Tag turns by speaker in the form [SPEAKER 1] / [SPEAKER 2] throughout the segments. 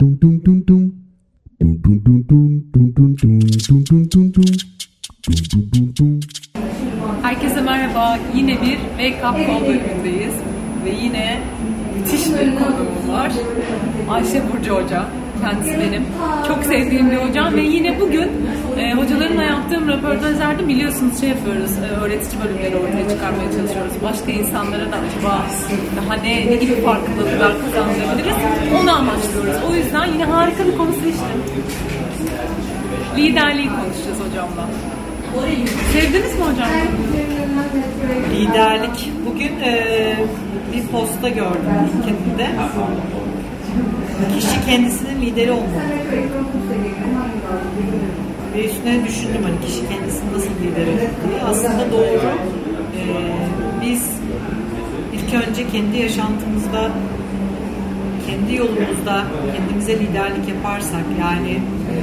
[SPEAKER 1] dum dum dum.
[SPEAKER 2] Herkese merhaba. Yine bir Wake Up Call bölümündeyiz. Ve yine müthiş bir konuğum var. Ayşe Burcu Hoca. Kendisi benim. Çok sevdiğim bir hocam ve yine bugün e, hocalarımla yaptığım röportajlarda biliyorsunuz şey yapıyoruz, e, öğretici bölümleri ortaya çıkarmaya çalışıyoruz. Başka insanlara da acaba daha ne, ne gibi farkındalıklar kazandırabiliriz onu amaçlıyoruz. O yüzden yine harika bir konu seçtim. Liderliği konuşacağız hocamla. Sevdiniz mi hocam?
[SPEAKER 3] Liderlik. Bugün e, bir posta gördüm LinkedIn'de. Kişi kendisinin lideri olmalı. Ve üstüne düşündüm hani kişi kendisini nasıl lider olur diye. Aslında doğru. E, biz ilk önce kendi yaşantımızda kendi yolumuzda kendimize liderlik yaparsak yani e,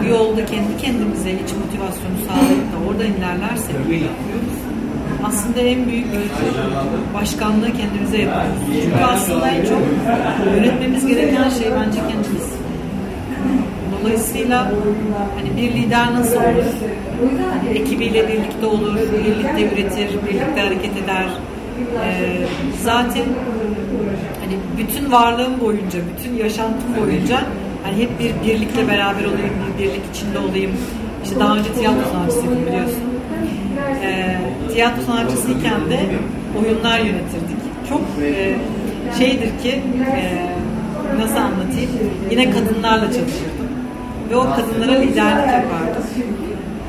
[SPEAKER 3] bu yolda kendi kendimize iç motivasyonu sağlayıp da oradan ilerlersek aslında en büyük başkanlığı kendimize yapıyoruz. Çünkü aslında en çok yönetmemiz gereken şey bence kendimiz. Dolayısıyla hani bir lider nasıl olur? Hani ekibiyle birlikte olur, birlikte üretir, birlikte hareket eder. Ee, zaten hani bütün varlığım boyunca, bütün yaşantım boyunca hani hep bir birlikle beraber olayım, bir birlik içinde olayım. İşte daha önce tiyatro sanatçısıydım biliyorsun. Ee, tiyatro sanatçısıyken de oyunlar yönetirdik. Çok e, şeydir ki e, nasıl anlatayım? Yine kadınlarla çalışırdım. Ve o kadınlara liderlik yapardım.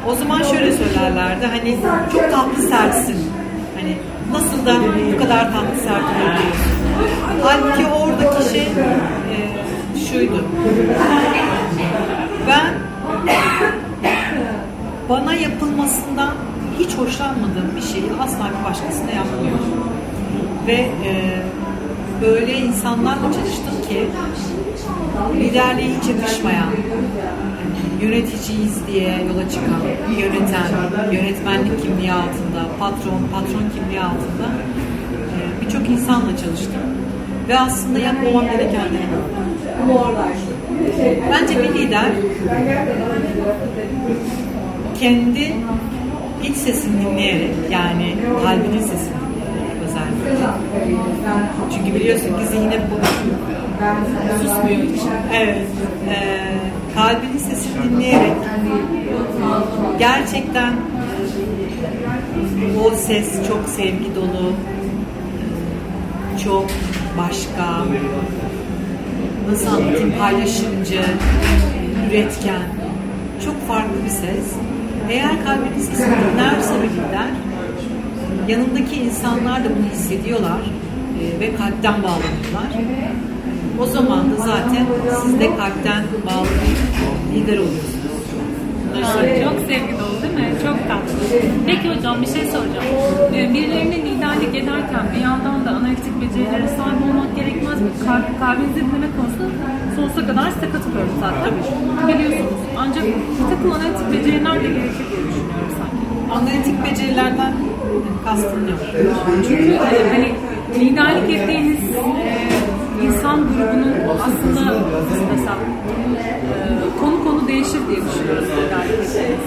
[SPEAKER 3] O zaman şöyle söylerlerdi hani çok tatlı sertsin. Hani nasıl da bu kadar tatlı sert. Halbuki oradaki şey e, şuydu. Ben bana yapılmasından hiç hoşlanmadığım bir şeyi asla bir başkasına yapmıyorum. Ve e, böyle insanlarla çalıştım ki liderliğe hiç yakışmayan, yöneticiyiz diye yola çıkan, yöneten, yönetmenlik kimliği altında, patron, patron kimliği altında e, birçok insanla çalıştım. Ve aslında yapmamam gerekenleri Bence bir lider kendi iç sesini dinleyerek yani kalbinin sesini dinleyerek özellikle. Çünkü biliyorsun ki zihni bu susmuyor hiç. Evet. E, kalbinin sesini dinleyerek gerçekten o ses çok sevgi dolu, çok başka, nasıl anlatayım, paylaşımcı, üretken, çok farklı bir ses. Eğer kalbiniz dinlerse bir lider, yanındaki insanlar da bunu hissediyorlar e, ve kalpten bağlanıyorlar. O zaman da zaten siz de kalpten bağlı bir lider oluyorsunuz.
[SPEAKER 2] Aa, çok Peki hocam bir şey soracağım. Ee, Birilerine liderlik ederken bir yandan da analitik becerilere sahip olmak gerekmez mi? Kalbinizi dinleme konusu sonsuza kadar size katılıyorum zaten. Biliyorsunuz. Ancak bir takım analitik beceriler de gerekir diye düşünüyorum sanki.
[SPEAKER 3] Analitik becerilerden kastım ne?
[SPEAKER 2] Çünkü e, hani liderlik ettiğiniz insan grubunun aslında mesela e, konu konu değişir diye düşünüyoruz ettiğiniz.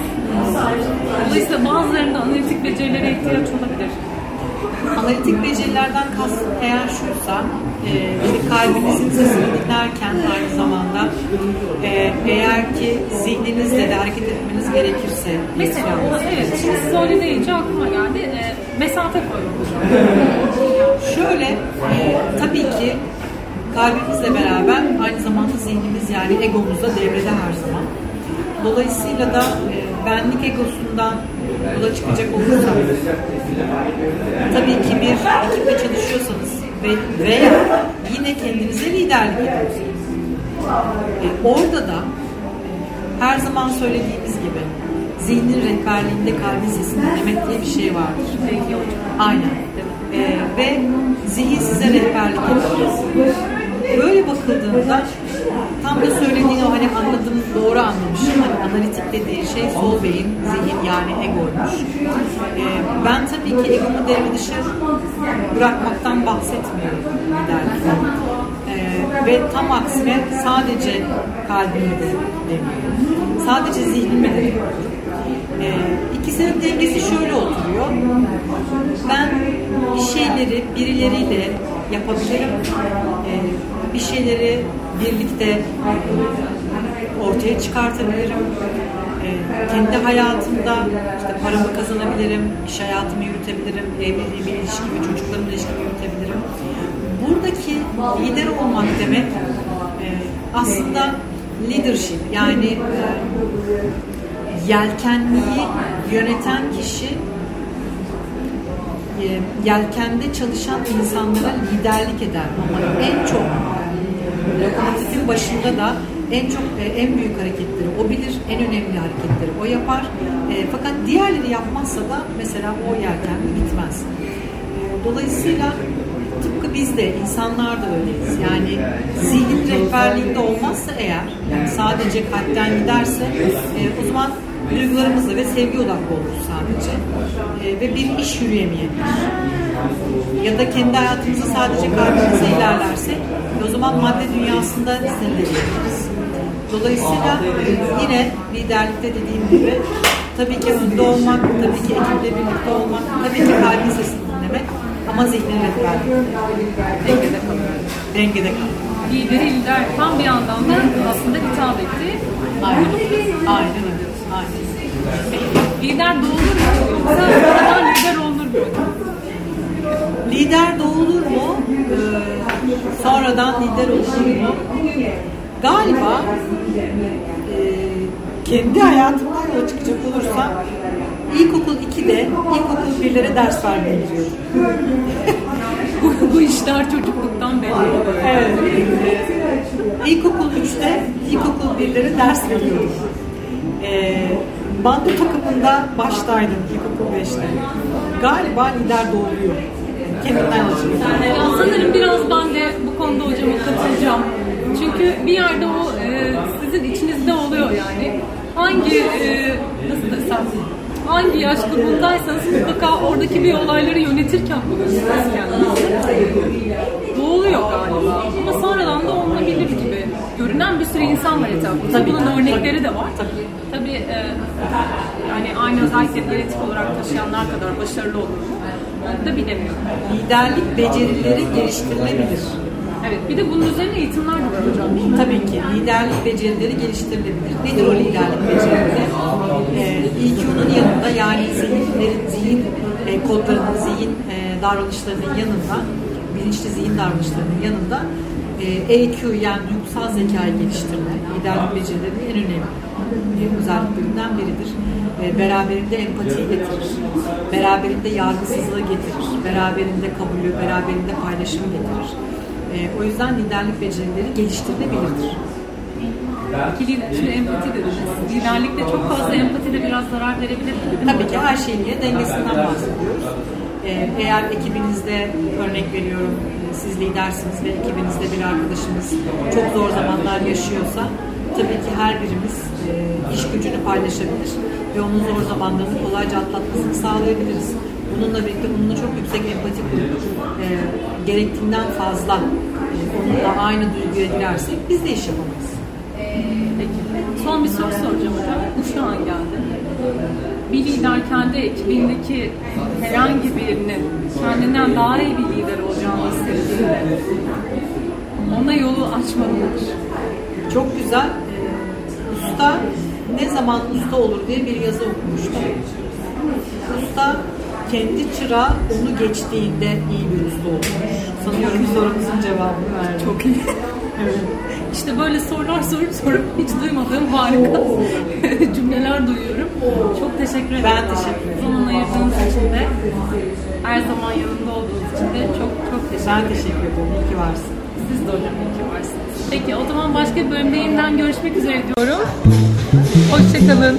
[SPEAKER 2] Dolayısıyla bazılarında analitik becerilere ihtiyaç olabilir.
[SPEAKER 3] Analitik becerilerden kastım eğer şuysa, e, işte kalbinizin sesini dinlerken aynı zamanda e, eğer ki zihninizle de hareket etmeniz gerekirse
[SPEAKER 2] Mesela evet şimdi siz öyle deyince aklıma geldi. E, mesafe hocam.
[SPEAKER 3] Şöyle, e, tabii ki kalbimizle beraber aynı zamanda zihnimiz yani egomuz da devrede her zaman. Dolayısıyla da e, benlik egosundan yola çıkacak olursak tabii ki bir ekiple çalışıyorsanız ve veya yine kendinize liderlik ediyorsanız e, orada da her zaman söylediğimiz gibi zihnin rehberliğinde kalbin sesini dinlemek diye bir şey vardır. Aynen. Ee, ve zihin size rehberlik ediyor. Böyle bakıldığında tam da söylediğin o hani anladım doğru anlamışım. Hani analitik dediği şey sol beyin, zihin yani egoymuş. Ee, ben tabii ki egomu devre dışı bırakmaktan bahsetmiyorum liderlikte. Ee, Ve tam aksine sadece kalbimi de. Sadece zihnimi de demiyorum. Ee, ikisinin dengesi şöyle oturuyor. Ben bir şeyleri birileriyle yapabilirim. Ee, bir şeyleri birlikte ortaya çıkartabilirim. Ee, kendi hayatımda işte paramı kazanabilirim, iş hayatımı yürütebilirim, evliliğimi, ilişkimi, çocuklarımla ilişkimi yürütebilirim. Buradaki lider olmak demek e, aslında leadership yani e, yelkenliği yöneten kişi e, yelkende çalışan insanlara liderlik eder ama en çok lokomotifin başında da en çok e, en büyük hareketleri o bilir, en önemli hareketleri o yapar. E, fakat diğerleri yapmazsa da mesela o yelken bitmez. E, dolayısıyla tıpkı biz de insanlar da öyleyiz. Yani zihin rehberliğinde olmazsa eğer yani sadece kalpten giderse e, o zaman duygularımızla ve sevgi odaklı oluruz sadece. E, ve bir iş yürüyemeyebilir. Ya da kendi hayatımızı sadece kalbimizle ilerlersek o zaman madde dünyasında sinirleniriz. Dolayısıyla yine liderlikte dediğim gibi tabii ki önde olmak, tabii ki ekiple birlikte olmak, tabii ki kalbin sesini dinlemek ama zihnin rehberlik. Dengede kalıyor. Dengede kalıyor.
[SPEAKER 2] Lideri lider yapan bir yandan da aslında hitap etti.
[SPEAKER 3] Aynen. Aynen öyle. Aynen.
[SPEAKER 2] Lider doğulur mu yoksa sonradan lider olur mu?
[SPEAKER 3] Lider doğulur mu? Ee, sonradan lider olur mu? Galiba e, kendi hayatımdan yola çıkacak olursam ilkokul 2'de ilkokul 1'lere ders gidiyordum.
[SPEAKER 2] bu, bu işler çocukluktan belli.
[SPEAKER 3] Evet. İlkokul 3'te ilkokul 1'lere ders veriyordum. Ee, bando takımında baştaydım ilkokul 5'te. Galiba lider doğuruyor. Kendimden açıyorum.
[SPEAKER 2] Ya sanırım biraz ben de bu konuda hocama katılacağım. Çünkü bir yerde o e, sizin içinizde oluyor yani. Hangi e, nasıl desem hangi yaş grubundaysanız mutlaka oradaki bir olayları yönetirken bulursunuz kendinizi. Doğuluyor galiba. Ama sonradan da olunabilir gibi. Görünen bir sürü insan var etrafında.
[SPEAKER 3] Tabii,
[SPEAKER 2] Bunun örnekleri de var.
[SPEAKER 3] Tabii.
[SPEAKER 2] Tabii e, yani aynı özellikleri genetik olarak taşıyanlar kadar başarılı olur mu? Da bilemiyorum.
[SPEAKER 3] Liderlik becerileri geliştirilebilir.
[SPEAKER 2] Evet, bir de bunun üzerine eğitimler de var hocam değil mi?
[SPEAKER 3] Tabii ki liderlik becerileri geliştirilebilir. Nedir o liderlik becerileri? Ee, EQ'nun yanında yani zihinlerin, zihin e, kodlarının, zihin e, davranışlarının yanında, bilinçli zihin davranışlarının yanında e, EQ yani duygusal zekayı geliştirme, liderlik becerilerinin en önemli e, özelliklerinden biridir. E, beraberinde empatiyi getirir, beraberinde yargısızlığı getirir, beraberinde kabulü, beraberinde paylaşımı getirir. E, o yüzden liderlik becerileri geliştirilebilirdir.
[SPEAKER 2] Lider, şimdi empati dediniz. Liderlikte çok fazla empati de biraz zarar verebilir
[SPEAKER 3] Tabii ki her şeyin yine dengesinden bahsediyoruz. Ee, eğer ekibinizde örnek veriyorum siz lidersiniz ve ekibinizde bir arkadaşınız çok zor zamanlar yaşıyorsa tabii ki her birimiz e, iş gücünü paylaşabilir ve onun zor zamanlarını kolayca atlatmasını sağlayabiliriz. Bununla birlikte bununla çok yüksek empati kurup e, gerektiğinden fazla e, onunla aynı duyguya girersek biz de iş yapamayız.
[SPEAKER 2] Peki. Son bir soru soracağım hocam. Bu şu an geldi. Bir lider kendi ekibindeki herhangi birinin kendinden daha iyi bir lider olacağını hissettiğinde ona yolu açmalıdır.
[SPEAKER 3] Çok güzel. Ee, Usta ne zaman usta olur diye bir yazı okumuştum. Usta kendi çırağı onu geçtiğinde iyi bir usta olmuş. Sanıyorum sorumuzun cevabını verdim.
[SPEAKER 2] Çok iyi. İşte böyle sorular sorup sorup hiç duymadığım harika cümleler duyuyorum. Çok teşekkür ederim.
[SPEAKER 3] Ben teşekkür ederim.
[SPEAKER 2] Zaman ayırdığınız için de her zaman yanında olduğunuz için de çok çok teşekkür
[SPEAKER 3] Ben
[SPEAKER 2] ederim.
[SPEAKER 3] teşekkür ederim. İyi ki varsın.
[SPEAKER 2] Siz de hocam iyi ki varsınız. Peki o zaman başka bir bölümde yeniden görüşmek üzere diyorum. Hoşçakalın.